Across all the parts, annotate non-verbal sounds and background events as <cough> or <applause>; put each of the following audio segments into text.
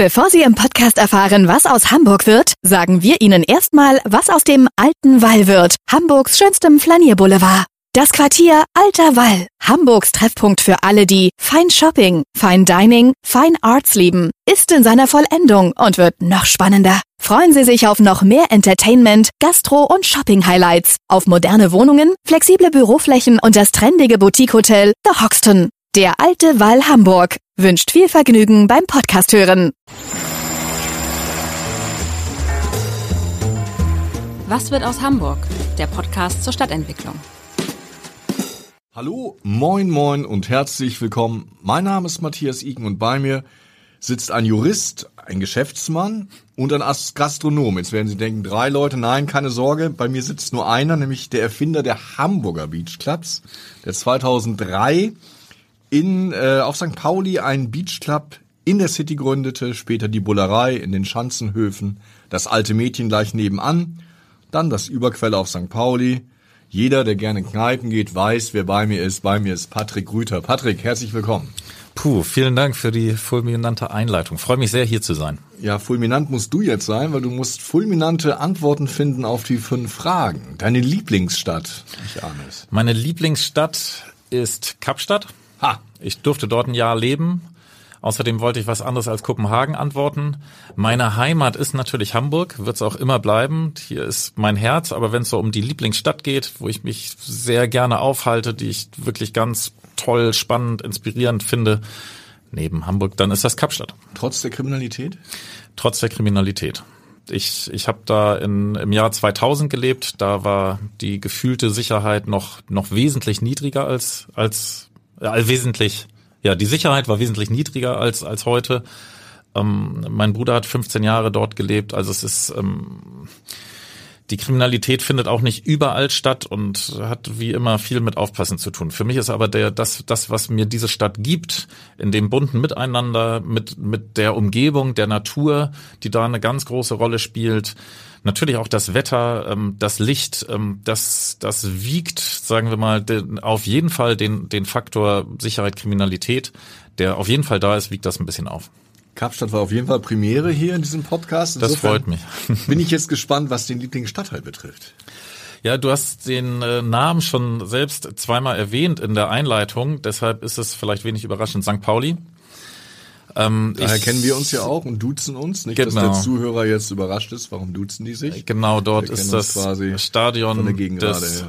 Bevor Sie im Podcast erfahren, was aus Hamburg wird, sagen wir Ihnen erstmal, was aus dem alten Wall wird, Hamburgs schönstem Flanierboulevard. Das Quartier Alter Wall, Hamburgs Treffpunkt für alle, die Fine Shopping, Fine Dining, Fine Arts lieben, ist in seiner Vollendung und wird noch spannender. Freuen Sie sich auf noch mehr Entertainment, Gastro- und Shopping-Highlights, auf moderne Wohnungen, flexible Büroflächen und das trendige Boutique-Hotel The Hoxton. Der alte Wall Hamburg wünscht viel Vergnügen beim Podcast hören. Was wird aus Hamburg? Der Podcast zur Stadtentwicklung. Hallo, moin, moin und herzlich willkommen. Mein Name ist Matthias Iken und bei mir sitzt ein Jurist, ein Geschäftsmann und ein Gastronom. Jetzt werden Sie denken, drei Leute. Nein, keine Sorge. Bei mir sitzt nur einer, nämlich der Erfinder der Hamburger Beach Clubs, der 2003 in, äh, auf St. Pauli einen Beach Club in der City gründete, später die Bullerei in den Schanzenhöfen, das alte Mädchen gleich nebenan, dann das Überquelle auf St. Pauli, jeder, der gerne in Kneipen geht, weiß, wer bei mir ist. Bei mir ist Patrick Rüther. Patrick, herzlich willkommen. Puh, vielen Dank für die fulminante Einleitung. Freue mich sehr, hier zu sein. Ja, fulminant musst du jetzt sein, weil du musst fulminante Antworten finden auf die fünf Fragen. Deine Lieblingsstadt, ich ahne es. Meine Lieblingsstadt ist Kapstadt. Ha! Ich durfte dort ein Jahr leben Außerdem wollte ich was anderes als Kopenhagen antworten. Meine Heimat ist natürlich Hamburg, wird es auch immer bleiben. Hier ist mein Herz, aber wenn es so um die Lieblingsstadt geht, wo ich mich sehr gerne aufhalte, die ich wirklich ganz toll, spannend, inspirierend finde, neben Hamburg, dann ist das Kapstadt. Trotz der Kriminalität? Trotz der Kriminalität. Ich, ich habe da in, im Jahr 2000 gelebt. Da war die gefühlte Sicherheit noch noch wesentlich niedriger als als ja, wesentlich ja, die Sicherheit war wesentlich niedriger als, als heute. Ähm, mein Bruder hat 15 Jahre dort gelebt, also es ist, ähm, die Kriminalität findet auch nicht überall statt und hat wie immer viel mit Aufpassen zu tun. Für mich ist aber der, das, das, was mir diese Stadt gibt, in dem bunten Miteinander, mit, mit der Umgebung, der Natur, die da eine ganz große Rolle spielt, Natürlich auch das Wetter, ähm, das Licht, ähm, das, das wiegt, sagen wir mal, auf jeden Fall den, den Faktor Sicherheit, Kriminalität, der auf jeden Fall da ist, wiegt das ein bisschen auf. Kapstadt war auf jeden Fall Premiere hier in diesem Podcast. Insofern das freut mich. <laughs> bin ich jetzt gespannt, was den Lieblingsstadtteil betrifft. Ja, du hast den äh, Namen schon selbst zweimal erwähnt in der Einleitung, deshalb ist es vielleicht wenig überraschend St. Pauli. Ähm, Daher ich, kennen wir uns ja auch und duzen uns. Nicht, genau. dass der Zuhörer jetzt überrascht ist. Warum duzen die sich? Genau, dort ist das Stadion des,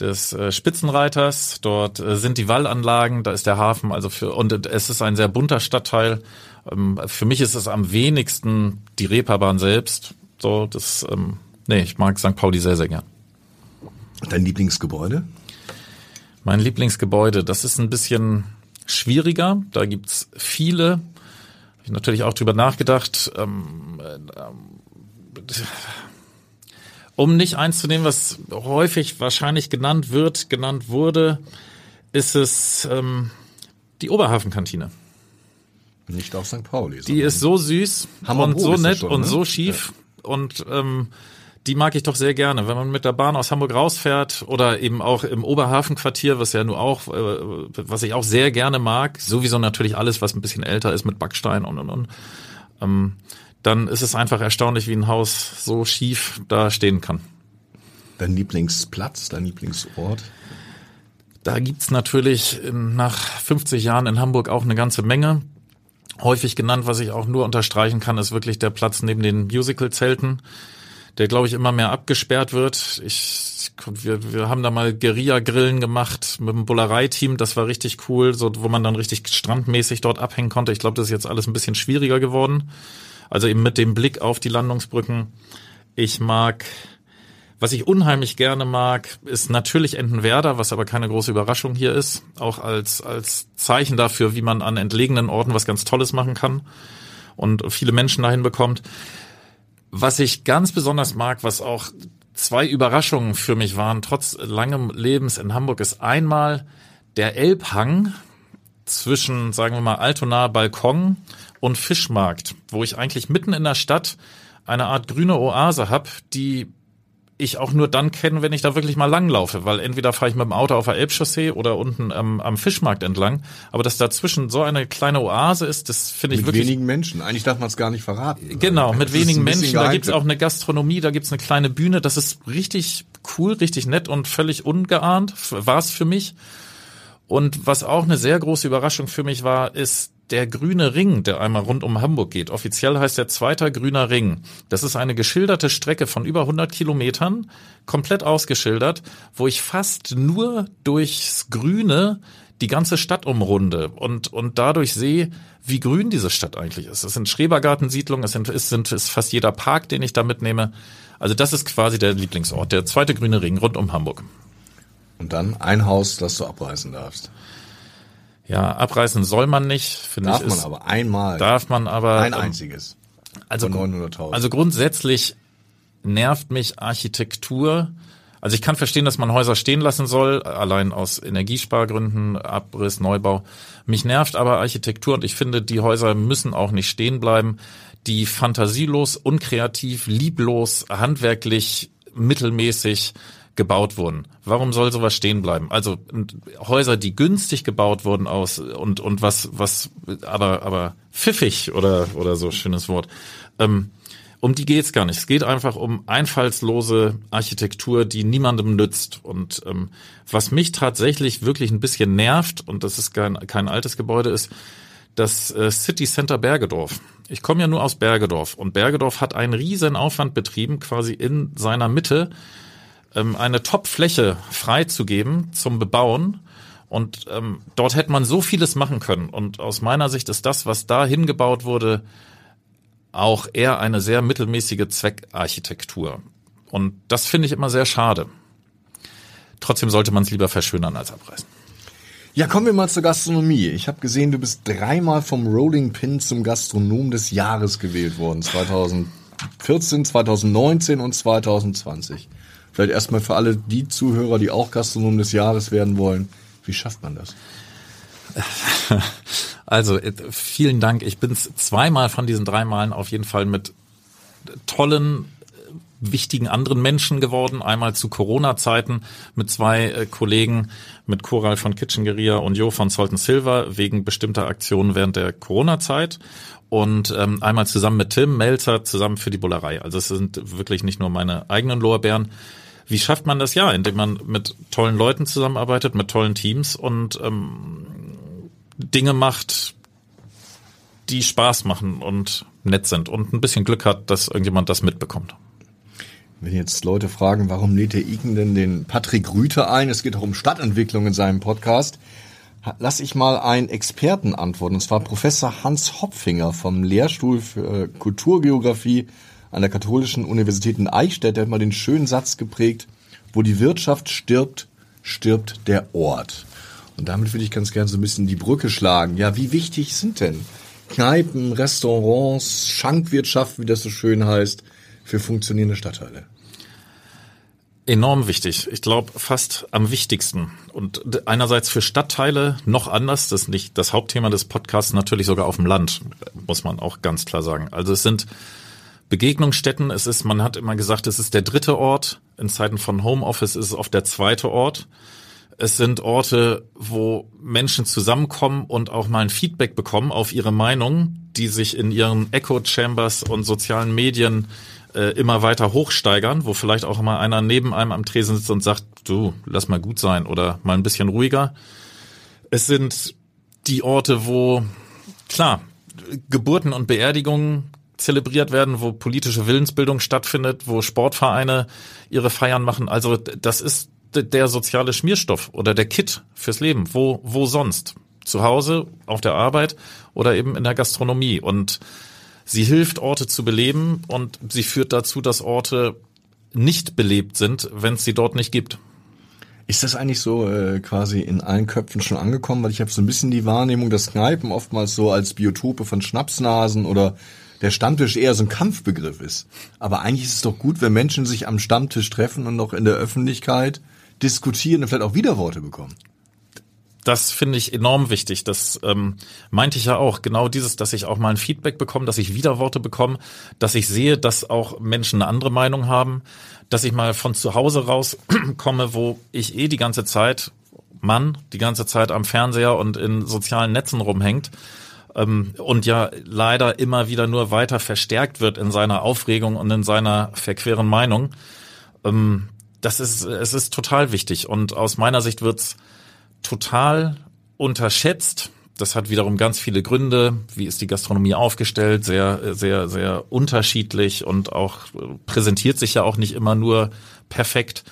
des äh, Spitzenreiters. Dort äh, sind die Wallanlagen, da ist der Hafen. Also für und es ist ein sehr bunter Stadtteil. Ähm, für mich ist es am wenigsten die Reeperbahn selbst. So, das, ähm, nee, ich mag St. Pauli sehr, sehr gern. Dein Lieblingsgebäude? Mein Lieblingsgebäude, das ist ein bisschen schwieriger. Da gibt's viele. Habe ich natürlich auch drüber nachgedacht. Ähm, äh, um nicht eins zu nehmen, was häufig wahrscheinlich genannt wird, genannt wurde, ist es ähm, die Oberhafenkantine. Nicht auf St. Pauli. Die ist so süß und so nett schon, und ne? so schief ja. und ähm, die mag ich doch sehr gerne. Wenn man mit der Bahn aus Hamburg rausfährt oder eben auch im Oberhafenquartier, was ja nur auch, äh, was ich auch sehr gerne mag, sowieso natürlich alles, was ein bisschen älter ist mit Backstein und und und, ähm, dann ist es einfach erstaunlich, wie ein Haus so schief da stehen kann. Dein Lieblingsplatz, dein Lieblingsort? Da gibt's natürlich nach 50 Jahren in Hamburg auch eine ganze Menge. Häufig genannt, was ich auch nur unterstreichen kann, ist wirklich der Platz neben den Musical-Zelten der glaube ich immer mehr abgesperrt wird. Ich, wir, wir haben da mal Guerilla-Grillen gemacht mit dem Bullerei-Team, das war richtig cool, so wo man dann richtig strandmäßig dort abhängen konnte. Ich glaube, das ist jetzt alles ein bisschen schwieriger geworden. Also eben mit dem Blick auf die Landungsbrücken. Ich mag was ich unheimlich gerne mag, ist natürlich Entenwerder, was aber keine große Überraschung hier ist. Auch als, als Zeichen dafür, wie man an entlegenen Orten was ganz Tolles machen kann und viele Menschen dahin bekommt. Was ich ganz besonders mag, was auch zwei Überraschungen für mich waren, trotz langem Lebens in Hamburg, ist einmal der Elbhang zwischen, sagen wir mal, Altona Balkon und Fischmarkt, wo ich eigentlich mitten in der Stadt eine Art grüne Oase hab, die ich auch nur dann kenne, wenn ich da wirklich mal langlaufe, weil entweder fahre ich mit dem Auto auf der Elbchaussee oder unten am, am Fischmarkt entlang. Aber dass dazwischen so eine kleine Oase ist, das finde ich mit wirklich. Mit wenigen Menschen. Eigentlich darf man es gar nicht verraten. Genau, mit wenigen Menschen. Da gibt's auch eine Gastronomie, da gibt's eine kleine Bühne. Das ist richtig cool, richtig nett und völlig ungeahnt. War es für mich. Und was auch eine sehr große Überraschung für mich war, ist der grüne Ring, der einmal rund um Hamburg geht. Offiziell heißt der zweiter grüner Ring. Das ist eine geschilderte Strecke von über 100 Kilometern, komplett ausgeschildert, wo ich fast nur durchs Grüne die ganze Stadt umrunde und, und dadurch sehe, wie grün diese Stadt eigentlich ist. Es sind Schrebergartensiedlungen, es sind, es sind ist fast jeder Park, den ich da mitnehme. Also das ist quasi der Lieblingsort, der zweite grüne Ring rund um Hamburg. Und dann ein Haus, das du abreißen darfst. Ja, abreißen soll man nicht, finde ich. Darf man aber einmal. Darf man aber. Ein einziges. Also, von 900.000. Also grundsätzlich nervt mich Architektur. Also ich kann verstehen, dass man Häuser stehen lassen soll, allein aus Energiespargründen, Abriss, Neubau. Mich nervt aber Architektur und ich finde, die Häuser müssen auch nicht stehen bleiben, die fantasielos, unkreativ, lieblos, handwerklich, mittelmäßig gebaut wurden. Warum soll sowas stehen bleiben? Also Häuser, die günstig gebaut wurden aus und und was was aber aber pfiffig oder oder so schönes Wort. Ähm, um die geht's gar nicht. Es geht einfach um einfallslose Architektur, die niemandem nützt. Und ähm, was mich tatsächlich wirklich ein bisschen nervt, und das ist kein, kein altes Gebäude, ist das äh, City Center Bergedorf. Ich komme ja nur aus Bergedorf und Bergedorf hat einen riesen Aufwand betrieben, quasi in seiner Mitte ähm, eine Top-Fläche freizugeben zum Bebauen. Und ähm, dort hätte man so vieles machen können. Und aus meiner Sicht ist das, was da hingebaut wurde, auch eher eine sehr mittelmäßige Zweckarchitektur. Und das finde ich immer sehr schade. Trotzdem sollte man es lieber verschönern als abreißen. Ja, kommen wir mal zur Gastronomie. Ich habe gesehen, du bist dreimal vom Rolling Pin zum Gastronom des Jahres gewählt worden. 2014, 2019 und 2020. Vielleicht erstmal für alle die Zuhörer, die auch Gastronom des Jahres werden wollen. Wie schafft man das? <laughs> Also äh, vielen Dank. Ich bin zweimal von diesen drei Malen auf jeden Fall mit tollen äh, wichtigen anderen Menschen geworden. Einmal zu Corona-Zeiten mit zwei äh, Kollegen, mit Coral von Kitchengeria und Jo von Salton Silver wegen bestimmter Aktionen während der Corona-Zeit. Und ähm, einmal zusammen mit Tim Melzer zusammen für die Bullerei. Also es sind wirklich nicht nur meine eigenen Lorbeeren. Wie schafft man das ja? Indem man mit tollen Leuten zusammenarbeitet, mit tollen Teams und ähm, Dinge macht, die Spaß machen und nett sind und ein bisschen Glück hat, dass irgendjemand das mitbekommt. Wenn jetzt Leute fragen, warum lädt der Igen denn den Patrick Rüther ein? Es geht auch um Stadtentwicklung in seinem Podcast. Lass ich mal einen Experten antworten, und zwar Professor Hans Hopfinger vom Lehrstuhl für Kulturgeografie an der Katholischen Universität in Eichstätt. Der hat mal den schönen Satz geprägt, wo die Wirtschaft stirbt, stirbt der Ort. Und damit würde ich ganz gerne so ein bisschen die Brücke schlagen. Ja, wie wichtig sind denn Kneipen, Restaurants, Schankwirtschaft, wie das so schön heißt, für funktionierende Stadtteile? Enorm wichtig. Ich glaube, fast am wichtigsten. Und einerseits für Stadtteile noch anders. Das ist nicht das Hauptthema des Podcasts, natürlich sogar auf dem Land, muss man auch ganz klar sagen. Also es sind Begegnungsstätten. Es ist, man hat immer gesagt, es ist der dritte Ort. In Zeiten von Homeoffice ist es oft der zweite Ort. Es sind Orte, wo Menschen zusammenkommen und auch mal ein Feedback bekommen auf ihre Meinung, die sich in ihren Echo Chambers und sozialen Medien äh, immer weiter hochsteigern, wo vielleicht auch mal einer neben einem am Tresen sitzt und sagt, du, lass mal gut sein oder mal ein bisschen ruhiger. Es sind die Orte, wo, klar, Geburten und Beerdigungen zelebriert werden, wo politische Willensbildung stattfindet, wo Sportvereine ihre Feiern machen. Also das ist der soziale Schmierstoff oder der Kit fürs Leben. Wo, wo sonst? Zu Hause, auf der Arbeit oder eben in der Gastronomie. Und sie hilft, Orte zu beleben und sie führt dazu, dass Orte nicht belebt sind, wenn es sie dort nicht gibt. Ist das eigentlich so äh, quasi in allen Köpfen schon angekommen? Weil ich habe so ein bisschen die Wahrnehmung, dass Kneipen oftmals so als Biotope von Schnapsnasen oder der Stammtisch eher so ein Kampfbegriff ist. Aber eigentlich ist es doch gut, wenn Menschen sich am Stammtisch treffen und noch in der Öffentlichkeit diskutieren und vielleicht auch Widerworte bekommen. das finde ich enorm wichtig. Das ähm, meinte ich ja auch. Genau dieses, dass ich auch mal ein Feedback bekomme, dass ich Widerworte bekomme, dass ich sehe, dass auch Menschen eine andere Meinung haben, dass ich mal von zu Hause rauskomme, <clears throat> wo ich eh die ganze Zeit, Mann, die ganze Zeit am Fernseher und in sozialen Netzen rumhängt ähm, und ja leider immer wieder nur weiter verstärkt wird in seiner Aufregung und in seiner verqueren Meinung. Ähm, das ist, es ist total wichtig und aus meiner Sicht wird's total unterschätzt. Das hat wiederum ganz viele Gründe. Wie ist die Gastronomie aufgestellt? Sehr, sehr, sehr unterschiedlich und auch präsentiert sich ja auch nicht immer nur perfekt.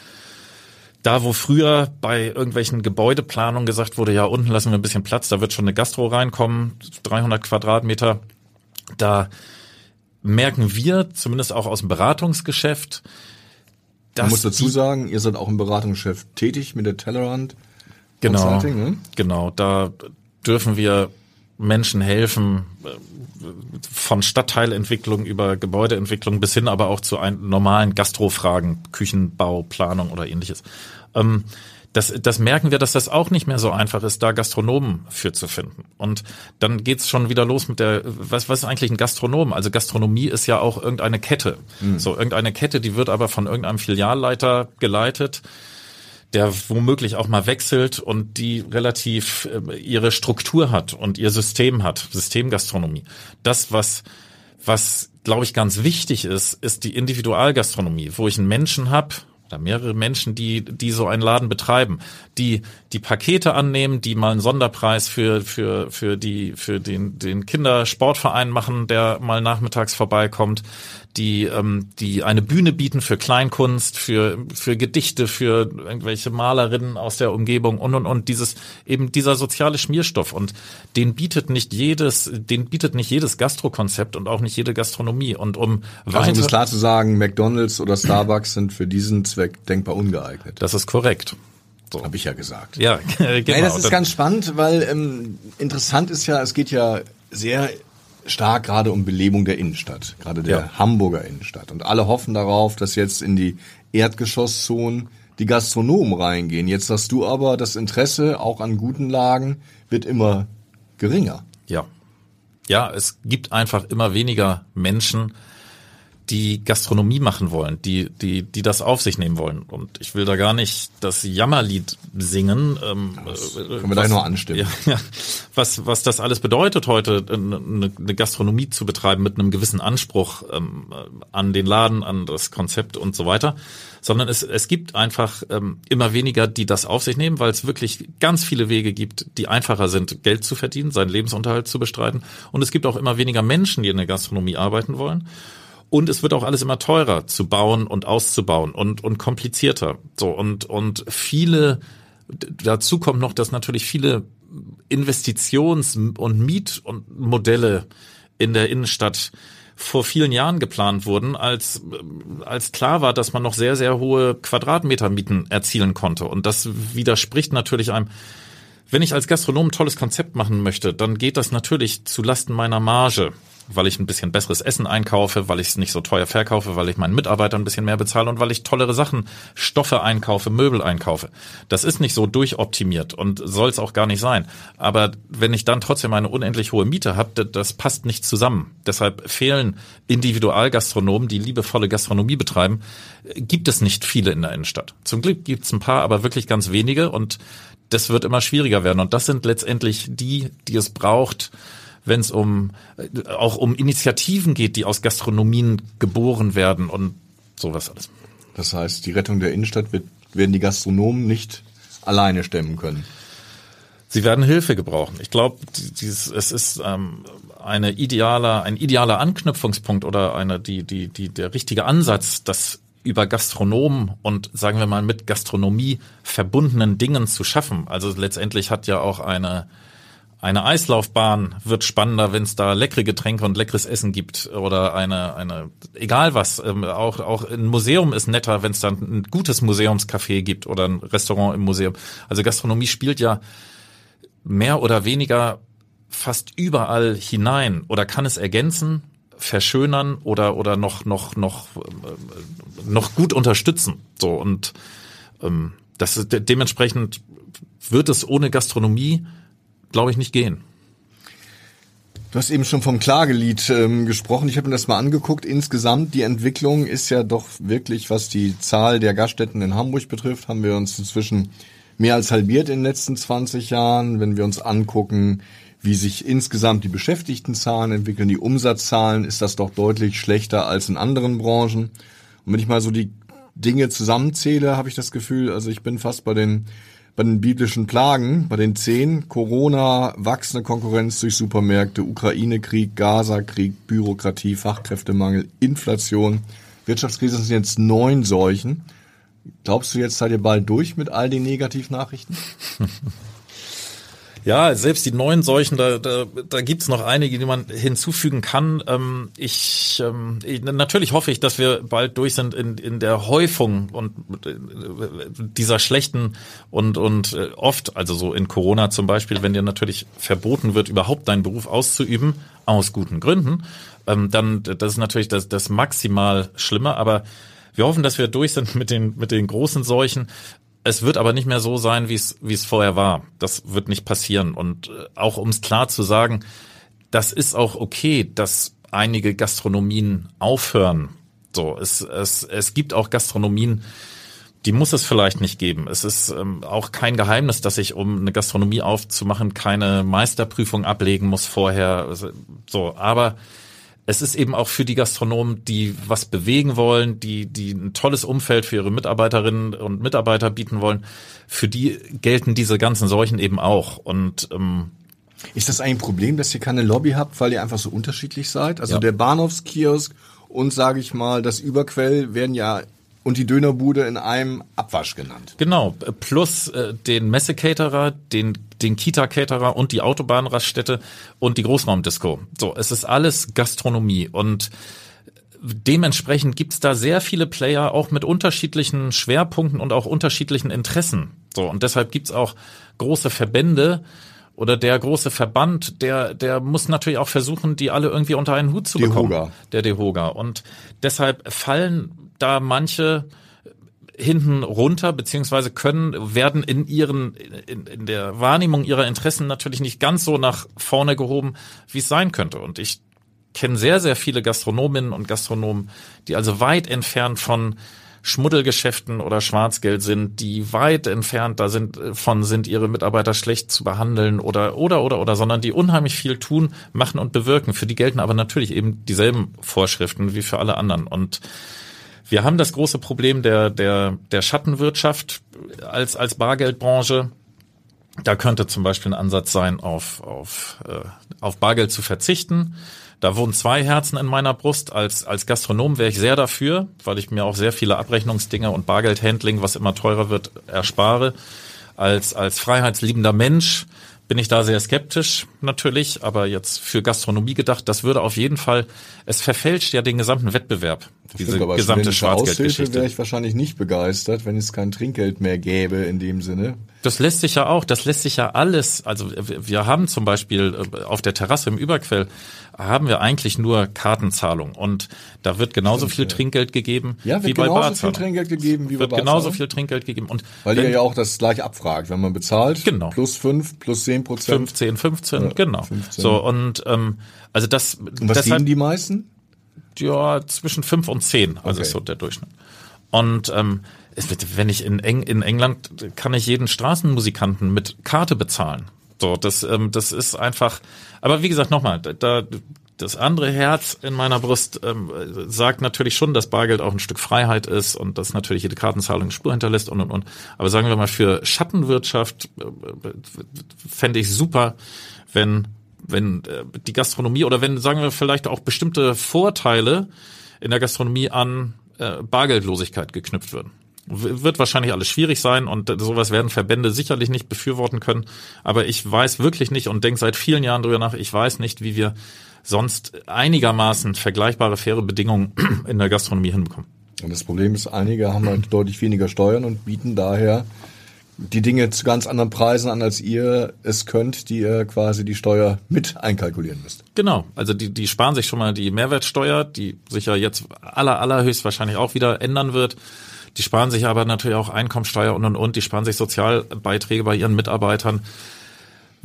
Da, wo früher bei irgendwelchen Gebäudeplanungen gesagt wurde, ja, unten lassen wir ein bisschen Platz, da wird schon eine Gastro reinkommen, 300 Quadratmeter, da merken wir, zumindest auch aus dem Beratungsgeschäft, dass Man muss dazu sagen, ihr seid auch im Beratungsgeschäft tätig mit der Tellerrand. Genau, ne? genau, da dürfen wir Menschen helfen, äh, von Stadtteilentwicklung über Gebäudeentwicklung bis hin aber auch zu ein, normalen Gastrofragen, Küchenbau, Planung oder ähnliches. Ähm, das, das merken wir, dass das auch nicht mehr so einfach ist, da Gastronomen für zu finden. Und dann geht's schon wieder los mit der, was, was ist eigentlich ein Gastronom? Also Gastronomie ist ja auch irgendeine Kette. Mhm. So, irgendeine Kette, die wird aber von irgendeinem Filialleiter geleitet der womöglich auch mal wechselt und die relativ äh, ihre Struktur hat und ihr System hat, Systemgastronomie. Das, was, was glaube ich ganz wichtig ist, ist die Individualgastronomie, wo ich einen Menschen habe, oder mehrere Menschen, die, die so einen Laden betreiben, die die Pakete annehmen, die mal einen Sonderpreis für, für, für die, für den, den Kindersportverein machen, der mal nachmittags vorbeikommt, die, ähm, die eine Bühne bieten für Kleinkunst, für, für Gedichte, für irgendwelche Malerinnen aus der Umgebung und, und, und dieses, eben dieser soziale Schmierstoff und den bietet nicht jedes, den bietet nicht jedes Gastrokonzept und auch nicht jede Gastronomie und um also, um es klar zu sagen, McDonalds oder Starbucks sind für diesen Zweck denkbar ungeeignet. Das ist korrekt. So. Habe ich ja gesagt. Ja, <laughs> genau. Nein, das ist ganz spannend, weil ähm, interessant ist ja, es geht ja sehr stark gerade um Belebung der Innenstadt, gerade der ja. Hamburger Innenstadt. Und alle hoffen darauf, dass jetzt in die Erdgeschosszonen die Gastronomen reingehen. Jetzt hast du aber das Interesse auch an guten Lagen wird immer geringer. Ja. Ja, es gibt einfach immer weniger Menschen, die Gastronomie machen wollen, die, die, die das auf sich nehmen wollen. Und ich will da gar nicht das Jammerlied singen. Ähm, das können wir was, gleich noch anstimmen. Ja, ja, was, was das alles bedeutet, heute eine, eine Gastronomie zu betreiben mit einem gewissen Anspruch ähm, an den Laden, an das Konzept und so weiter. Sondern es, es gibt einfach ähm, immer weniger, die das auf sich nehmen, weil es wirklich ganz viele Wege gibt, die einfacher sind, Geld zu verdienen, seinen Lebensunterhalt zu bestreiten. Und es gibt auch immer weniger Menschen, die in der Gastronomie arbeiten wollen. Und es wird auch alles immer teurer zu bauen und auszubauen und, und komplizierter. So, und, und viele, dazu kommt noch, dass natürlich viele Investitions- und Miet- und Modelle in der Innenstadt vor vielen Jahren geplant wurden, als, als klar war, dass man noch sehr, sehr hohe Quadratmetermieten erzielen konnte. Und das widerspricht natürlich einem, wenn ich als Gastronom ein tolles Konzept machen möchte, dann geht das natürlich zu Lasten meiner Marge weil ich ein bisschen besseres Essen einkaufe, weil ich es nicht so teuer verkaufe, weil ich meinen Mitarbeitern ein bisschen mehr bezahle und weil ich tollere Sachen, Stoffe einkaufe, Möbel einkaufe. Das ist nicht so durchoptimiert und soll es auch gar nicht sein. Aber wenn ich dann trotzdem eine unendlich hohe Miete habe, das passt nicht zusammen. Deshalb fehlen Individualgastronomen, die liebevolle Gastronomie betreiben, gibt es nicht viele in der Innenstadt. Zum Glück gibt es ein paar, aber wirklich ganz wenige und das wird immer schwieriger werden. Und das sind letztendlich die, die es braucht, wenn es um auch um Initiativen geht, die aus Gastronomien geboren werden und sowas alles. Das heißt, die Rettung der Innenstadt wird, werden die Gastronomen nicht alleine stemmen können. Sie werden Hilfe gebrauchen. Ich glaube, es ist ähm, eine idealer, ein idealer Anknüpfungspunkt oder eine, die, die, die, der richtige Ansatz, das über Gastronomen und sagen wir mal mit Gastronomie verbundenen Dingen zu schaffen. Also letztendlich hat ja auch eine eine Eislaufbahn wird spannender, wenn es da leckere Getränke und leckeres Essen gibt oder eine eine egal was. Ähm, auch auch ein Museum ist netter, wenn es dann ein gutes Museumscafé gibt oder ein Restaurant im Museum. Also Gastronomie spielt ja mehr oder weniger fast überall hinein oder kann es ergänzen, verschönern oder oder noch noch noch äh, noch gut unterstützen. So und ähm, das ist, dementsprechend wird es ohne Gastronomie, glaube ich, nicht gehen. Du hast eben schon vom Klagelied ähm, gesprochen. Ich habe mir das mal angeguckt. Insgesamt die Entwicklung ist ja doch wirklich, was die Zahl der Gaststätten in Hamburg betrifft, haben wir uns inzwischen mehr als halbiert in den letzten 20 Jahren. Wenn wir uns angucken, wie sich insgesamt die Beschäftigtenzahlen entwickeln, die Umsatzzahlen, ist das doch deutlich schlechter als in anderen Branchen. Und wenn ich mal so die Dinge zusammenzähle, habe ich das Gefühl, also ich bin fast bei den bei den biblischen Plagen, bei den zehn, Corona, wachsende Konkurrenz durch Supermärkte, Ukraine-Krieg, Gaza-Krieg, Bürokratie, Fachkräftemangel, Inflation, Wirtschaftskrise sind jetzt neun Seuchen. Glaubst du, jetzt seid ihr bald durch mit all den Negativnachrichten? <laughs> Ja, selbst die neuen Seuchen, da, da, da gibt's noch einige, die man hinzufügen kann. Ähm, ich, ähm, ich, natürlich hoffe ich, dass wir bald durch sind in, in der Häufung und äh, dieser schlechten und, und äh, oft, also so in Corona zum Beispiel, wenn dir natürlich verboten wird, überhaupt deinen Beruf auszuüben, aus guten Gründen, ähm, dann das ist natürlich das, das maximal Schlimme, aber wir hoffen, dass wir durch sind mit den, mit den großen Seuchen. Es wird aber nicht mehr so sein, wie es, vorher war. Das wird nicht passieren. Und äh, auch um es klar zu sagen, das ist auch okay, dass einige Gastronomien aufhören. So, es, es, es gibt auch Gastronomien, die muss es vielleicht nicht geben. Es ist ähm, auch kein Geheimnis, dass ich, um eine Gastronomie aufzumachen, keine Meisterprüfung ablegen muss vorher. So, aber es ist eben auch für die Gastronomen, die was bewegen wollen, die, die ein tolles Umfeld für ihre Mitarbeiterinnen und Mitarbeiter bieten wollen, für die gelten diese ganzen Seuchen eben auch. Und ähm, ist das ein Problem, dass ihr keine Lobby habt, weil ihr einfach so unterschiedlich seid? Also ja. der Bahnhofskiosk und sage ich mal das Überquell werden ja und die Dönerbude in einem Abwasch genannt. Genau, plus äh, den Messekaterer, den den Kita-Caterer und die Autobahnraststätte und die Großraumdisco. So, es ist alles Gastronomie und dementsprechend gibt's da sehr viele Player, auch mit unterschiedlichen Schwerpunkten und auch unterschiedlichen Interessen. So, und deshalb gibt's auch große Verbände, oder der große Verband, der, der muss natürlich auch versuchen, die alle irgendwie unter einen Hut zu bekommen. Dehoga. Der Dehoga. Und deshalb fallen da manche hinten runter, beziehungsweise können, werden in ihren, in, in der Wahrnehmung ihrer Interessen natürlich nicht ganz so nach vorne gehoben, wie es sein könnte. Und ich kenne sehr, sehr viele Gastronominnen und Gastronomen, die also weit entfernt von Schmuddelgeschäften oder Schwarzgeld sind, die weit entfernt da sind von sind ihre Mitarbeiter schlecht zu behandeln oder oder oder oder, sondern die unheimlich viel tun, machen und bewirken. Für die gelten aber natürlich eben dieselben Vorschriften wie für alle anderen und wir haben das große Problem der, der, der Schattenwirtschaft als, als Bargeldbranche. Da könnte zum Beispiel ein Ansatz sein, auf, auf, äh, auf Bargeld zu verzichten. Da wohnen zwei Herzen in meiner Brust. Als, als Gastronom wäre ich sehr dafür, weil ich mir auch sehr viele Abrechnungsdinge und Bargeldhandling, was immer teurer wird, erspare. Als, als freiheitsliebender Mensch bin ich da sehr skeptisch natürlich, aber jetzt für Gastronomie gedacht, das würde auf jeden Fall, es verfälscht ja den gesamten Wettbewerb, diese Stimmt, gesamte Schwarzgeldgeschichte. wäre ich wahrscheinlich nicht begeistert, wenn es kein Trinkgeld mehr gäbe in dem Sinne. Das lässt sich ja auch, das lässt sich ja alles, also wir haben zum Beispiel äh, auf der Terrasse im Überquell haben wir eigentlich nur Kartenzahlung und da wird genauso Stimmt, viel ja. Trinkgeld gegeben ja, wie bei genauso viel Trinkgeld gegeben wie wird bei genauso viel Trinkgeld gegeben und weil wenn, ihr ja auch das gleich abfragt, wenn man bezahlt, genau. plus fünf, plus zehn Prozent, 15, 15, ja, genau. 15. So und ähm, also das. Und was deshalb, die meisten? Ja, zwischen fünf und zehn, also okay. ist so der Durchschnitt. Und ähm, wenn ich in, Eng, in England kann ich jeden Straßenmusikanten mit Karte bezahlen. So, das, ähm, das ist einfach. Aber wie gesagt, nochmal, da, das andere Herz in meiner Brust ähm, sagt natürlich schon, dass Bargeld auch ein Stück Freiheit ist und dass natürlich jede Kartenzahlung eine Spur hinterlässt und und und. Aber sagen wir mal, für Schattenwirtschaft äh, fände ich super, wenn wenn äh, die Gastronomie oder wenn sagen wir vielleicht auch bestimmte Vorteile in der Gastronomie an äh, Bargeldlosigkeit geknüpft würden wird wahrscheinlich alles schwierig sein und sowas werden Verbände sicherlich nicht befürworten können. Aber ich weiß wirklich nicht und denke seit vielen Jahren drüber nach, ich weiß nicht, wie wir sonst einigermaßen vergleichbare, faire Bedingungen <clears throat> in der Gastronomie hinbekommen. Und das Problem ist, einige haben halt deutlich weniger Steuern und bieten daher die Dinge zu ganz anderen Preisen an, als ihr es könnt, die ihr quasi die Steuer mit einkalkulieren müsst. Genau, also die, die sparen sich schon mal die Mehrwertsteuer, die sich ja jetzt aller, allerhöchst wahrscheinlich auch wieder ändern wird Die sparen sich aber natürlich auch Einkommensteuer und und und. Die sparen sich Sozialbeiträge bei ihren Mitarbeitern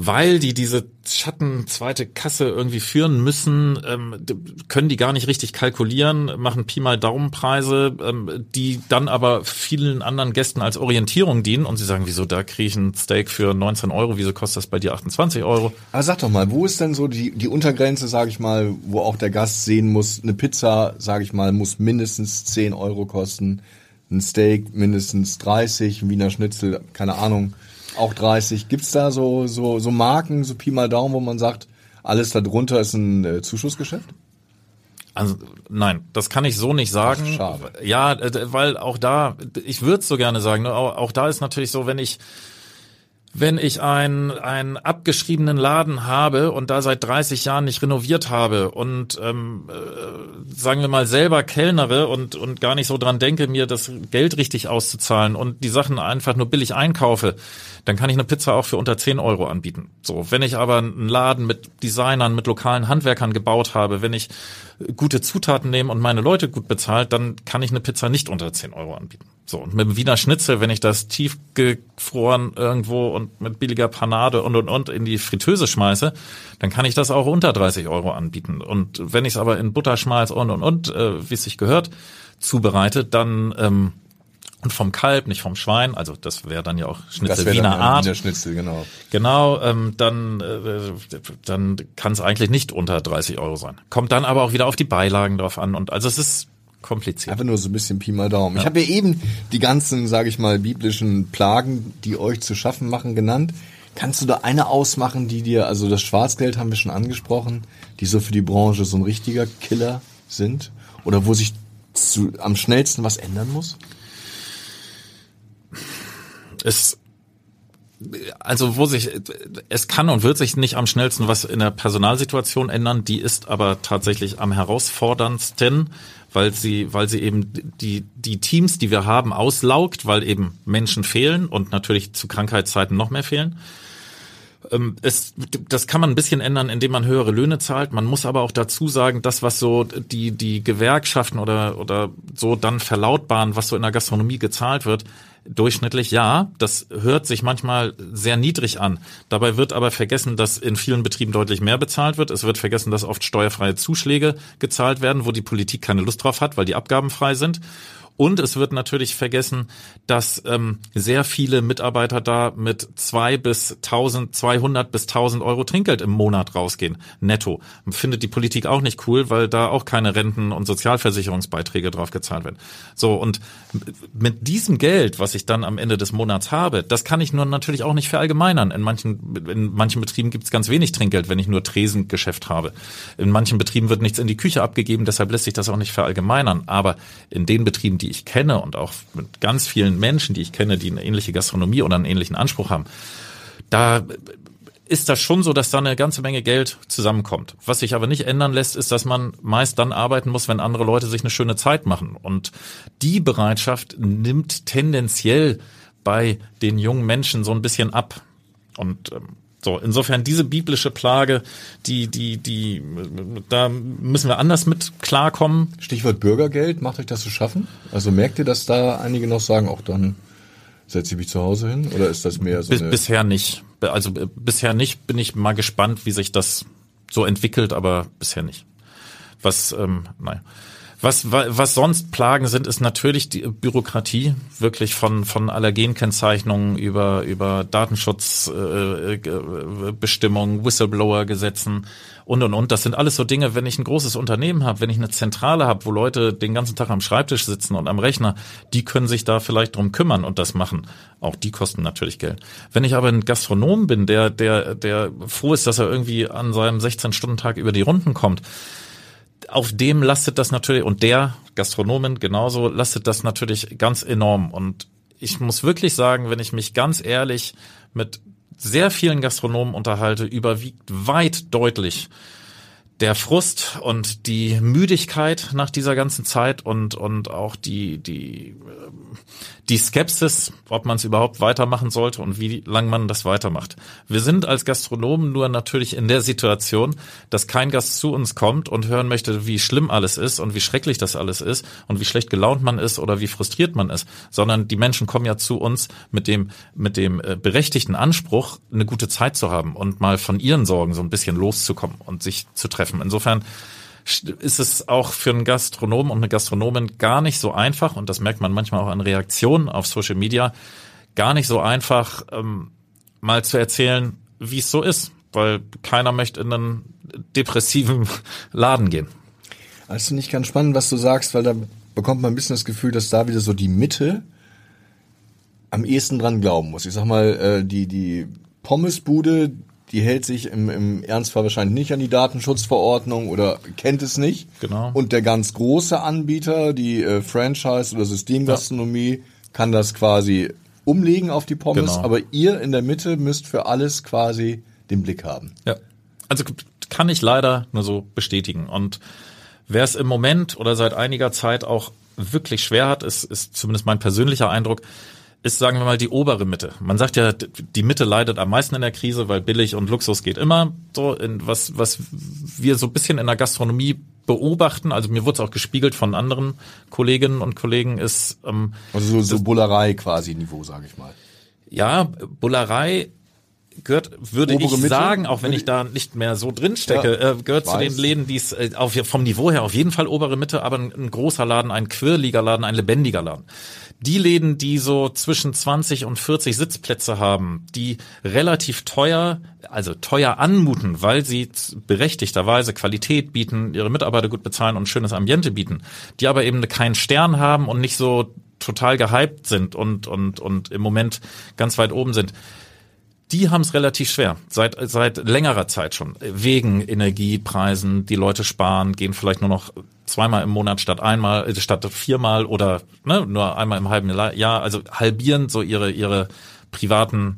weil die diese Schatten zweite Kasse irgendwie führen müssen, ähm, können die gar nicht richtig kalkulieren, machen Pi mal Daumenpreise, ähm, die dann aber vielen anderen Gästen als Orientierung dienen und sie sagen, wieso da kriege ich ein Steak für 19 Euro, wieso kostet das bei dir 28 Euro? Aber sag doch mal, wo ist denn so die, die Untergrenze, sage ich mal, wo auch der Gast sehen muss, eine Pizza, sage ich mal, muss mindestens 10 Euro kosten, ein Steak mindestens 30, ein Wiener Schnitzel, keine Ahnung auch 30. Gibt's da so, so, so Marken, so Pi mal Daumen, wo man sagt, alles darunter ist ein äh, Zuschussgeschäft? Also nein, das kann ich so nicht sagen. Ach, schade. Ja, weil auch da, ich würde so gerne sagen, auch da ist natürlich so, wenn ich wenn ich einen, einen abgeschriebenen Laden habe und da seit 30 Jahren nicht renoviert habe und ähm, äh, sagen wir mal selber kellnere und, und gar nicht so dran denke, mir das Geld richtig auszuzahlen und die Sachen einfach nur billig einkaufe, dann kann ich eine Pizza auch für unter 10 Euro anbieten. So, wenn ich aber einen Laden mit Designern, mit lokalen Handwerkern gebaut habe, wenn ich gute Zutaten nehme und meine Leute gut bezahlt, dann kann ich eine Pizza nicht unter 10 Euro anbieten. So, und mit dem Wiener Schnitzel, wenn ich das tiefgefroren irgendwo und mit billiger Panade und und und in die Fritteuse schmeiße, dann kann ich das auch unter 30 Euro anbieten. Und wenn ich es aber in Butterschmalz und und und, äh, wie es sich gehört, zubereite, dann ähm, und vom Kalb, nicht vom Schwein, also das wäre dann ja auch Schnitzel Wiener dann, Art. Wiener Schnitzel, genau. Genau, ähm, dann, äh, dann kann es eigentlich nicht unter 30 Euro sein. Kommt dann aber auch wieder auf die Beilagen drauf an. Und also es ist kompliziert. Einfach nur so ein bisschen Pi mal Daumen. Ja. Ich habe ja eben die ganzen, sage ich mal, biblischen Plagen, die euch zu schaffen machen, genannt. Kannst du da eine ausmachen, die dir, also das Schwarzgeld haben wir schon angesprochen, die so für die Branche so ein richtiger Killer sind? Oder wo sich zu, am schnellsten was ändern muss? Es also wo sich es kann und wird sich nicht am schnellsten was in der Personalsituation ändern, die ist aber tatsächlich am herausforderndsten, weil sie weil sie eben die die Teams, die wir haben, auslaugt, weil eben Menschen fehlen und natürlich zu Krankheitszeiten noch mehr fehlen. Ähm, es, das kann man ein bisschen ändern, indem man höhere Löhne zahlt. Man muss aber auch dazu sagen, das, was so die, die Gewerkschaften oder, oder so dann verlautbaren, was so in der Gastronomie gezahlt wird, Durchschnittlich ja, das hört sich manchmal sehr niedrig an. Dabei wird aber vergessen, dass in vielen Betrieben deutlich mehr bezahlt wird. Es wird vergessen, dass oft steuerfreie Zuschläge gezahlt werden, wo die Politik keine Lust drauf hat, weil die Abgaben frei sind. Und es wird natürlich vergessen, dass ähm, sehr viele Mitarbeiter da mit zwei bis 1200 bis 1000 Euro Trinkgeld im Monat rausgehen, netto. Findet die Politik auch nicht cool, weil da auch keine Renten- und Sozialversicherungsbeiträge drauf gezahlt werden. So, und mit diesem Geld, was ich dann am Ende des Monats habe, das kann ich nur natürlich auch nicht verallgemeinern. In manchen, in manchen Betrieben gibt es ganz wenig Trinkgeld, wenn ich nur Tresengeschäft habe. In manchen Betrieben wird nichts in die Küche abgegeben, deshalb lässt sich das auch nicht verallgemeinern. Aber in den Betrieben, die ich kenne und auch mit ganz vielen Menschen, die ich kenne, die eine ähnliche Gastronomie oder einen ähnlichen Anspruch haben, da ist das schon so, dass da eine ganze Menge Geld zusammenkommt. Was sich aber nicht ändern lässt, ist, dass man meist dann arbeiten muss, wenn andere Leute sich eine schöne Zeit machen. Und die Bereitschaft nimmt tendenziell bei den jungen Menschen so ein bisschen ab. Und ähm, so, insofern diese biblische Plage, die, die, die, da müssen wir anders mit klarkommen. Stichwort Bürgergeld, macht euch das zu schaffen? Also merkt ihr, dass da einige noch sagen, auch dann setze ich mich zu Hause hin? Oder ist das mehr so? Bis, bisher nicht. Also bisher nicht. Bin ich mal gespannt, wie sich das so entwickelt, aber bisher nicht. Was, ähm, nein. Was, was sonst Plagen sind, ist natürlich die Bürokratie, wirklich von, von Allergenkennzeichnungen über, über Datenschutzbestimmungen, äh, Whistleblower-Gesetzen und, und, und. Das sind alles so Dinge, wenn ich ein großes Unternehmen habe, wenn ich eine Zentrale habe, wo Leute den ganzen Tag am Schreibtisch sitzen und am Rechner, die können sich da vielleicht drum kümmern und das machen. Auch die kosten natürlich Geld. Wenn ich aber ein Gastronom bin, der, der, der froh ist, dass er irgendwie an seinem 16-Stunden-Tag über die Runden kommt, auf dem lastet das natürlich, und der Gastronomen genauso, lastet das natürlich ganz enorm. Und ich muss wirklich sagen, wenn ich mich ganz ehrlich mit sehr vielen Gastronomen unterhalte, überwiegt weit deutlich der Frust und die Müdigkeit nach dieser ganzen Zeit und und auch die die ähm, die Skepsis, ob man es überhaupt weitermachen sollte und wie lang man das weitermacht. Wir sind als Gastronomen nur natürlich in der Situation, dass kein Gast zu uns kommt und hören möchte, wie schlimm alles ist und wie schrecklich das alles ist und wie schlecht gelaunt man ist oder wie frustriert man ist, sondern die Menschen kommen ja zu uns mit dem mit dem äh, berechtigten Anspruch, eine gute Zeit zu haben und mal von ihren Sorgen so ein bisschen loszukommen und sich zu treffen. Insofern ist es auch für einen Gastronomen und eine Gastronomin gar nicht so einfach, und das merkt man manchmal auch an Reaktionen auf Social Media, gar nicht so einfach, ähm, mal zu erzählen, wie es so ist, weil keiner möchte in einen depressiven <laughs> Laden gehen. Also nicht ganz spannend, was du sagst, weil da bekommt man ein bisschen das Gefühl, dass da wieder so die Mitte am ehesten dran glauben muss. Ich sag mal, äh, die, die Pommesbude, die hält sich im, im Ernstfall wahrscheinlich nicht an die Datenschutzverordnung oder kennt es nicht. Genau. Und der ganz große Anbieter, die äh, Franchise oder Systemgastronomie, ja. kann das quasi umlegen auf die Pommes, genau. aber ihr in der Mitte müsst für alles quasi den Blick haben. Ja. Also kann ich leider nur so bestätigen. Und wer es im Moment oder seit einiger Zeit auch wirklich schwer hat, ist, ist zumindest mein persönlicher Eindruck, ist, sagen wir mal, die obere Mitte. Man sagt ja, die Mitte leidet am meisten in der Krise, weil billig und Luxus geht immer. So, in was, was wir so ein bisschen in der Gastronomie beobachten, also mir wurde es auch gespiegelt von anderen Kolleginnen und Kollegen, ist ähm, also so, so Bullerei quasi Niveau, sage ich mal. Ja, Bullerei gehört, würde Obere ich Mitte? sagen, auch wenn ich da nicht mehr so drin stecke, ja, äh, gehört zu den Läden, die es äh, auf, vom Niveau her auf jeden Fall obere Mitte, aber ein, ein großer Laden, ein quirliger Laden, ein lebendiger Laden. Die Läden, die so zwischen 20 und 40 Sitzplätze haben, die relativ teuer, also teuer anmuten, weil sie berechtigterweise Qualität bieten, ihre Mitarbeiter gut bezahlen und ein schönes Ambiente bieten, die aber eben keinen Stern haben und nicht so total gehypt sind und, und, und im Moment ganz weit oben sind die haben es relativ schwer, seit, seit längerer Zeit schon. Wegen Energiepreisen, die Leute sparen, gehen vielleicht nur noch zweimal im Monat statt einmal, äh, statt viermal oder ne, nur einmal im halben Jahr, also halbieren so ihre, ihre privaten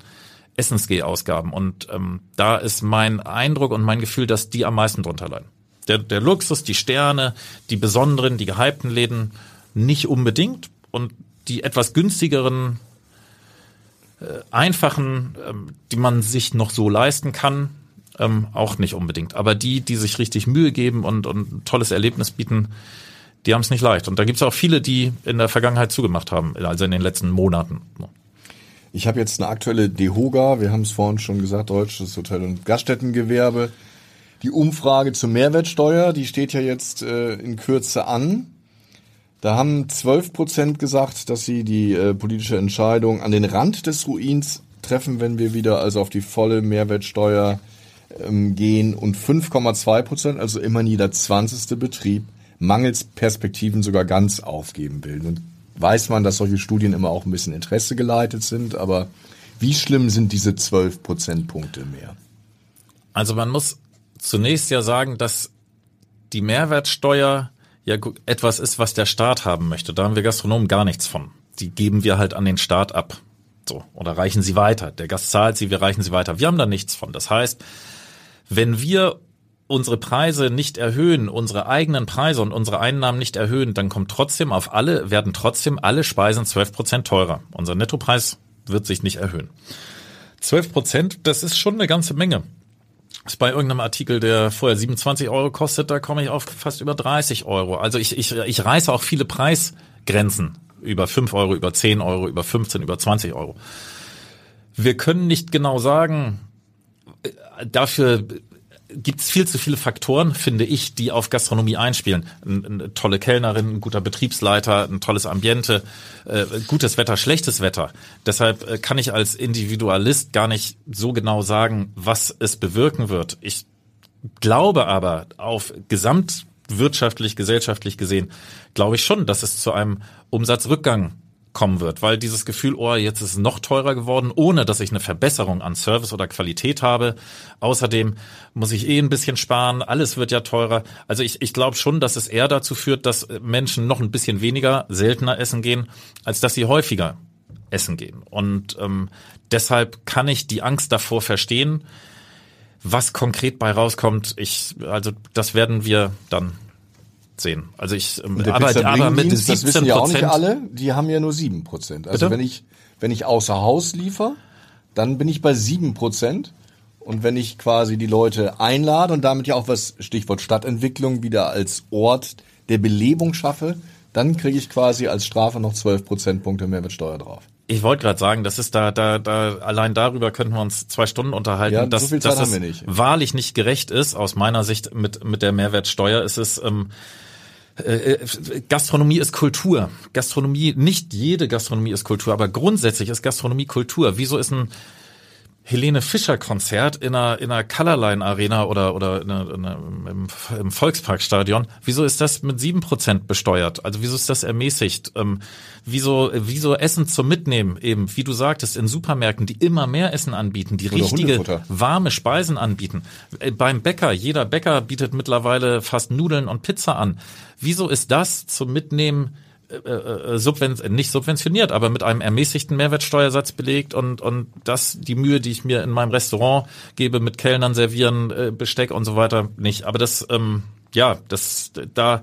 Essensgehausgaben. Und ähm, da ist mein Eindruck und mein Gefühl, dass die am meisten drunter leiden. Der, der Luxus, die Sterne, die besonderen, die gehypten Läden nicht unbedingt und die etwas günstigeren einfachen, ähm, die man sich noch so leisten kann, ähm, auch nicht unbedingt. Aber die, die sich richtig Mühe geben und, und ein tolles Erlebnis bieten, die haben es nicht leicht. Und da gibt es auch viele, die in der Vergangenheit zugemacht haben, also in den letzten Monaten. Ich habe jetzt eine aktuelle DEHOGA, wir haben es vorhin schon gesagt, Deutsches Hotel- und Gaststättengewerbe. Die Umfrage zur Mehrwertsteuer, die steht ja jetzt äh, in Kürze an. Da haben 12 Prozent gesagt, dass sie die äh, politische Entscheidung an den Rand des Ruins treffen, wenn wir wieder also auf die volle Mehrwertsteuer ähm, gehen und 5,2 Prozent, also immerhin jeder 20. Betrieb, mangels Perspektiven sogar ganz aufgeben will. Und weiß man, dass solche Studien immer auch ein bisschen Interesse geleitet sind, aber wie schlimm sind diese 12 Prozentpunkte mehr? Also man muss zunächst ja sagen, dass die Mehrwertsteuer ja etwas ist, was der Staat haben möchte. Da haben wir Gastronomen gar nichts von. Die geben wir halt an den Staat ab. So. Oder reichen sie weiter. Der Gast zahlt sie, wir reichen sie weiter. Wir haben da nichts von. Das heißt, wenn wir unsere Preise nicht erhöhen, unsere eigenen Preise und unsere Einnahmen nicht erhöhen, dann kommt trotzdem auf alle, werden trotzdem alle Speisen 12 Prozent teurer. Unser Nettopreis wird sich nicht erhöhen. 12 Prozent, das ist schon eine ganze Menge ist bei irgendeinem Artikel, der vorher 27 Euro kostet, da komme ich auf fast über 30 Euro. Also ich, ich, ich reiße auch viele Preisgrenzen über 5 Euro, über 10 Euro, über 15, über 20 Euro. Wir können nicht genau sagen, äh, dafür gibt es viel zu viele Faktoren, finde ich, die auf Gastronomie einspielen. Eine, tolle Kellnerin, ein guter Betriebsleiter, ein tolles Ambiente, äh, gutes Wetter, schlechtes Wetter. Deshalb äh, kann ich als Individualist gar nicht so genau sagen, was es bewirken wird. Ich glaube aber auf gesamtwirtschaftlich, gesellschaftlich gesehen, glaube ich schon, dass es zu einem Umsatzrückgang kommen wird, weil dieses Gefühl, oh, jetzt ist es noch teurer geworden, ohne dass ich eine Verbesserung an Service oder Qualität habe. Außerdem muss ich eh ein bisschen sparen, alles wird ja teurer. Also ich, ich glaube schon, dass es eher dazu führt, dass Menschen noch ein bisschen weniger, seltener essen gehen, als dass sie häufiger essen gehen. Und ähm, deshalb kann ich die Angst davor verstehen, Was konkret bei rauskommt, ich, also das werden wir dann sehen. Also ich, ähm, aber, aber mit 17 das wissen ja auch nicht alle, die haben ja nur 7 Prozent. Also Bitte? wenn ich, wenn ich außer Haus liefere, dann bin ich bei 7 Prozent. Und wenn ich quasi die Leute einlade und damit ja auch was, Stichwort Stadtentwicklung, wieder als Ort der Belebung schaffe, dann kriege ich quasi als Strafe noch 12 Prozentpunkte Mehrwertsteuer drauf. Ich wollte gerade sagen, das ist da, da, da, allein darüber könnten wir uns zwei Stunden unterhalten, ja, dass, so viel Zeit dass haben wir nicht. wahrlich nicht gerecht ist, aus meiner Sicht mit, mit der Mehrwertsteuer. Es ist, ähm, äh, äh, Gastronomie ist Kultur. Gastronomie, nicht jede Gastronomie ist Kultur, aber grundsätzlich ist Gastronomie Kultur. Wieso ist ein Helene Fischer Konzert in einer, in einer Colorline Arena oder, oder in einer, in einer, im, im Volksparkstadion, wieso ist das mit sieben Prozent besteuert? Also wieso ist das ermäßigt? Ähm, wieso, wieso Essen zum Mitnehmen eben, wie du sagtest, in Supermärkten, die immer mehr Essen anbieten, die oder richtige warme Speisen anbieten. Äh, beim Bäcker, jeder Bäcker bietet mittlerweile fast Nudeln und Pizza an. Wieso ist das zum Mitnehmen äh, äh, subven nicht subventioniert, aber mit einem ermäßigten Mehrwertsteuersatz belegt und und das die Mühe, die ich mir in meinem Restaurant gebe mit Kellnern servieren, äh, Besteck und so weiter nicht. Aber das ähm, ja, das da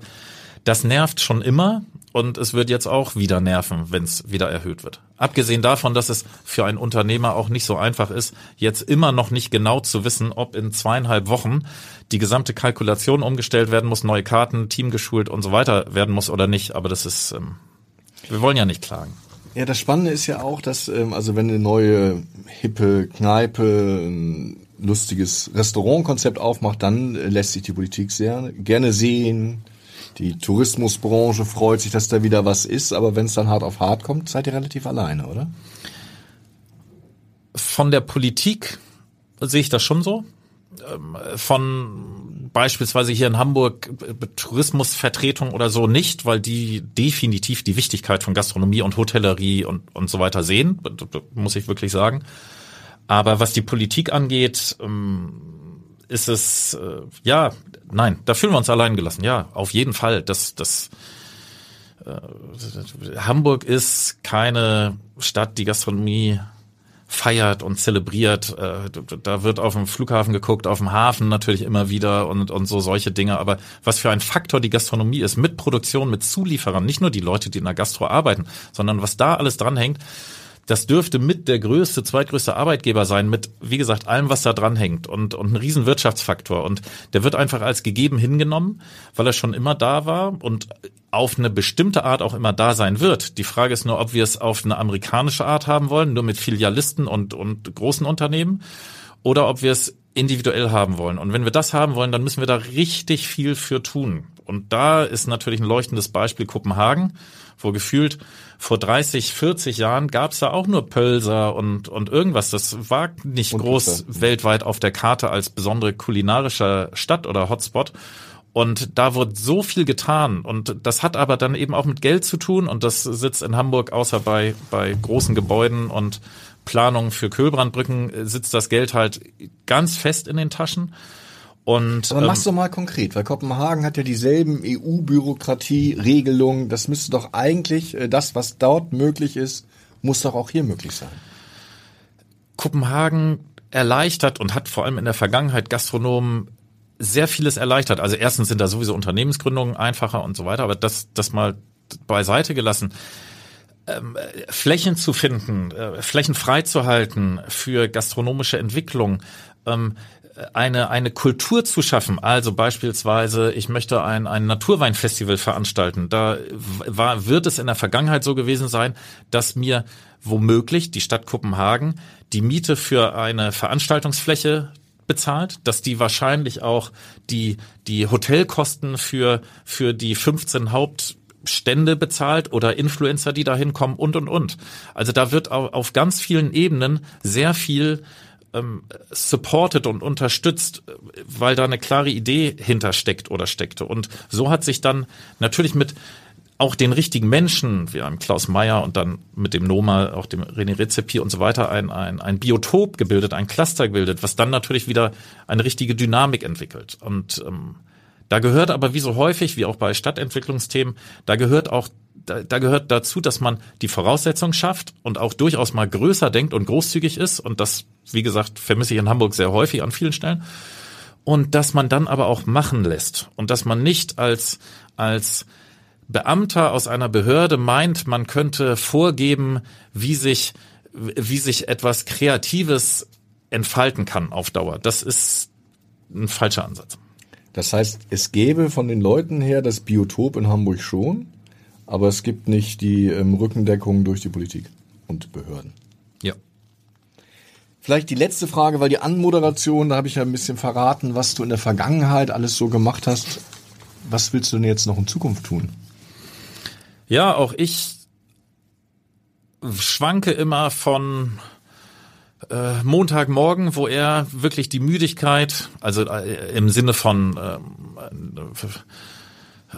das nervt schon immer und es wird jetzt auch wieder nerven, wenn es wieder erhöht wird. Abgesehen davon, dass es für einen Unternehmer auch nicht so einfach ist, jetzt immer noch nicht genau zu wissen, ob in zweieinhalb Wochen die gesamte Kalkulation umgestellt werden muss, neue Karten, Team geschult und so weiter werden muss oder nicht. Aber das ist, ähm, wir wollen ja nicht klagen. Ja, das Spannende ist ja auch, dass, ähm, also wenn eine neue hippe Kneipe, ein lustiges Restaurantkonzept aufmacht, dann lässt sich die Politik sehr gerne sehen. Die Tourismusbranche freut sich, dass da wieder was ist, aber wenn es dann hart auf hart kommt, seid ihr relativ alleine, oder? Von der Politik sehe ich das schon so. Ähm, von beispielsweise hier in Hamburg äh, Tourismusvertretung oder so nicht, weil die definitiv die Wichtigkeit von Gastronomie und Hotellerie und, und so weiter sehen, muss ich wirklich sagen. Aber was die Politik angeht, ähm, ist es, äh, ja, nein, da fühlen wir uns allein gelassen. Ja, auf jeden Fall. Das, das, äh, Hamburg ist keine Stadt, die Gastronomie feiert und zelebriert. Äh, da wird auf dem Flughafen geguckt, auf dem Hafen natürlich immer wieder und, und so solche Dinge. Aber was für ein Faktor die Gastronomie ist, mit Produktion, mit Zulieferern, nicht nur die Leute, die in der Gastro arbeiten, sondern was da alles dranhängt, das dürfte mit der größte, zweitgrößte Arbeitgeber sein, mit, wie gesagt, allem, was da dranhängt und, und ein riesen Wirtschaftsfaktor. Und der wird einfach als gegeben hingenommen, weil er schon immer da war und auf eine bestimmte Art auch immer da sein wird. Die Frage ist nur, ob wir es auf eine amerikanische Art haben wollen, nur mit Filialisten und, und großen Unternehmen, oder ob wir es individuell haben wollen. Und wenn wir das haben wollen, dann müssen wir da richtig viel für tun. Und da ist natürlich ein leuchtendes Beispiel Kopenhagen, wo gefühlt vor 30, 40 Jahren gab es da auch nur Pölser und, und irgendwas. Das war nicht und groß Pizza. weltweit auf der Karte als besondere kulinarische Stadt oder Hotspot. Und da wird so viel getan. Und das hat aber dann eben auch mit Geld zu tun. Und das sitzt in Hamburg außer bei, bei großen Gebäuden und Planungen für Kühlbrandbrücken sitzt das Geld halt ganz fest in den Taschen. Und, Aber mach's ähm, doch mal konkret, weil Kopenhagen hat ja dieselben EU-Bürokratie-Regelungen. Das müsste doch eigentlich, äh, das, was dort möglich ist, muss doch auch hier möglich sein. Kopenhagen erleichtert und hat vor allem in der Vergangenheit Gastronomen sehr vieles erleichtert. Also erstens sind da sowieso Unternehmensgründungen einfacher und so weiter, aber das, das mal beiseite gelassen. Ähm, Flächen zu finden, äh, Flächen freizuhalten für gastronomische Entwicklung, ähm, eine, eine Kultur zu schaffen. Also beispielsweise, ich möchte ein, ein Naturweinfestival veranstalten. Da war, wird es in der Vergangenheit so gewesen sein, dass mir womöglich die Stadt Kopenhagen die Miete für eine Veranstaltungsfläche bezahlt, dass die wahrscheinlich auch die, die Hotelkosten für, für die 15 Hauptstände bezahlt oder Influencer, die da hinkommen und, und, und. Also da wird auf ganz vielen Ebenen sehr viel ähm, supported und unterstützt, weil da eine klare Idee hintersteckt oder steckte. Und so hat sich dann natürlich mit auch den richtigen Menschen, wie einem Klaus Meyer und dann mit dem Noma, auch dem René Rezepi und so weiter, ein, ein, ein Biotop gebildet, ein Cluster gebildet, was dann natürlich wieder eine richtige Dynamik entwickelt. Und ähm, Da gehört aber wie so häufig, wie auch bei Stadtentwicklungsthemen, da gehört auch da, da gehört dazu, dass man die Voraussetzungen schafft und auch durchaus mal größer denkt und großzügig ist. Und das, wie gesagt, vermisse ich in Hamburg sehr häufig an vielen Stellen. Und dass man dann aber auch machen lässt und dass man nicht als, als Beamter aus einer Behörde meint, man könnte vorgeben, wie sich, wie sich etwas Kreatives entfalten kann auf Dauer. Das ist ein falscher Ansatz. Das heißt, es gäbe von den Leuten her das Biotop in Hamburg schon, aber es gibt nicht die ähm, Rückendeckung durch die Politik und Behörden. Ja. Vielleicht die letzte Frage, weil die Anmoderation, da habe ich ja ein bisschen verraten, was du in der Vergangenheit alles so gemacht hast. Was willst du denn jetzt noch in Zukunft tun? Ja, auch ich schwanke immer von äh, Montagmorgen, wo er wirklich die Müdigkeit, also äh, im Sinne von äh,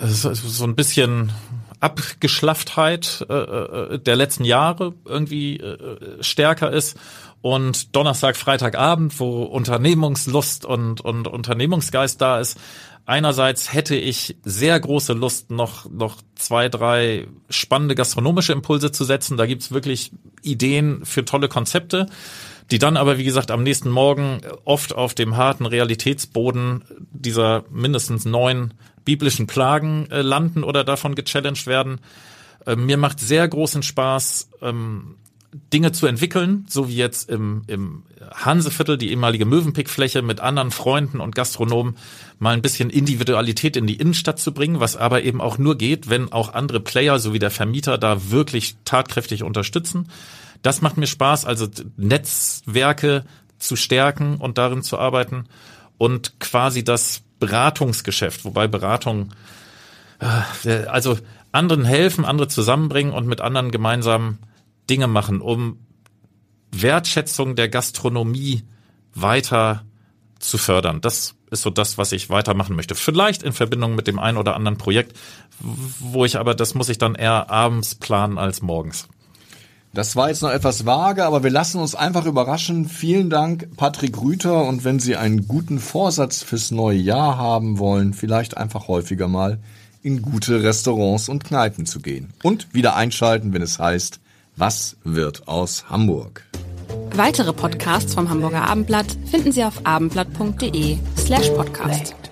so, so ein bisschen Abgeschlafftheit äh, äh, der letzten Jahre irgendwie äh, stärker ist und Donnerstag, Freitagabend, wo Unternehmungslust und, und Unternehmungsgeist da ist. Einerseits hätte ich sehr große Lust, noch, noch zwei, drei spannende gastronomische Impulse zu setzen. Da gibt's wirklich Ideen für tolle Konzepte die dann aber, wie gesagt, am nächsten Morgen oft auf dem harten Realitätsboden dieser mindestens neun biblischen Plagen äh, landen oder davon gechallenged werden. Äh, mir macht sehr großen Spaß, ähm, Dinge zu entwickeln, so wie jetzt im, im Hanseviertel, die ehemalige Mövenpickfläche, mit anderen Freunden und Gastronomen mal ein bisschen Individualität in die Innenstadt zu bringen, was aber eben auch nur geht, wenn auch andere Player, so wie der Vermieter, da wirklich tatkräftig unterstützen. Das macht mir Spaß, also Netzwerke zu stärken und darin zu arbeiten und quasi das Beratungsgeschäft, wobei Beratung, äh, also anderen helfen, andere zusammenbringen und mit anderen gemeinsam Dinge machen, um Wertschätzung der Gastronomie weiter zu fördern. Das ist so das, was ich weitermachen möchte. Vielleicht in Verbindung mit dem einen oder anderen Projekt, wo ich aber, das muss ich dann eher abends planen als morgens. Das war jetzt noch etwas vage, aber wir lassen uns einfach überraschen. Vielen Dank, Patrick Rüther. Und wenn Sie einen guten Vorsatz fürs neue Jahr haben wollen, vielleicht einfach häufiger mal in gute Restaurants und Kneipen zu gehen. Und wieder einschalten, wenn es heißt, was wird aus Hamburg? Weitere Podcasts vom Hamburger Abendblatt finden Sie auf abendblatt.de slash podcast.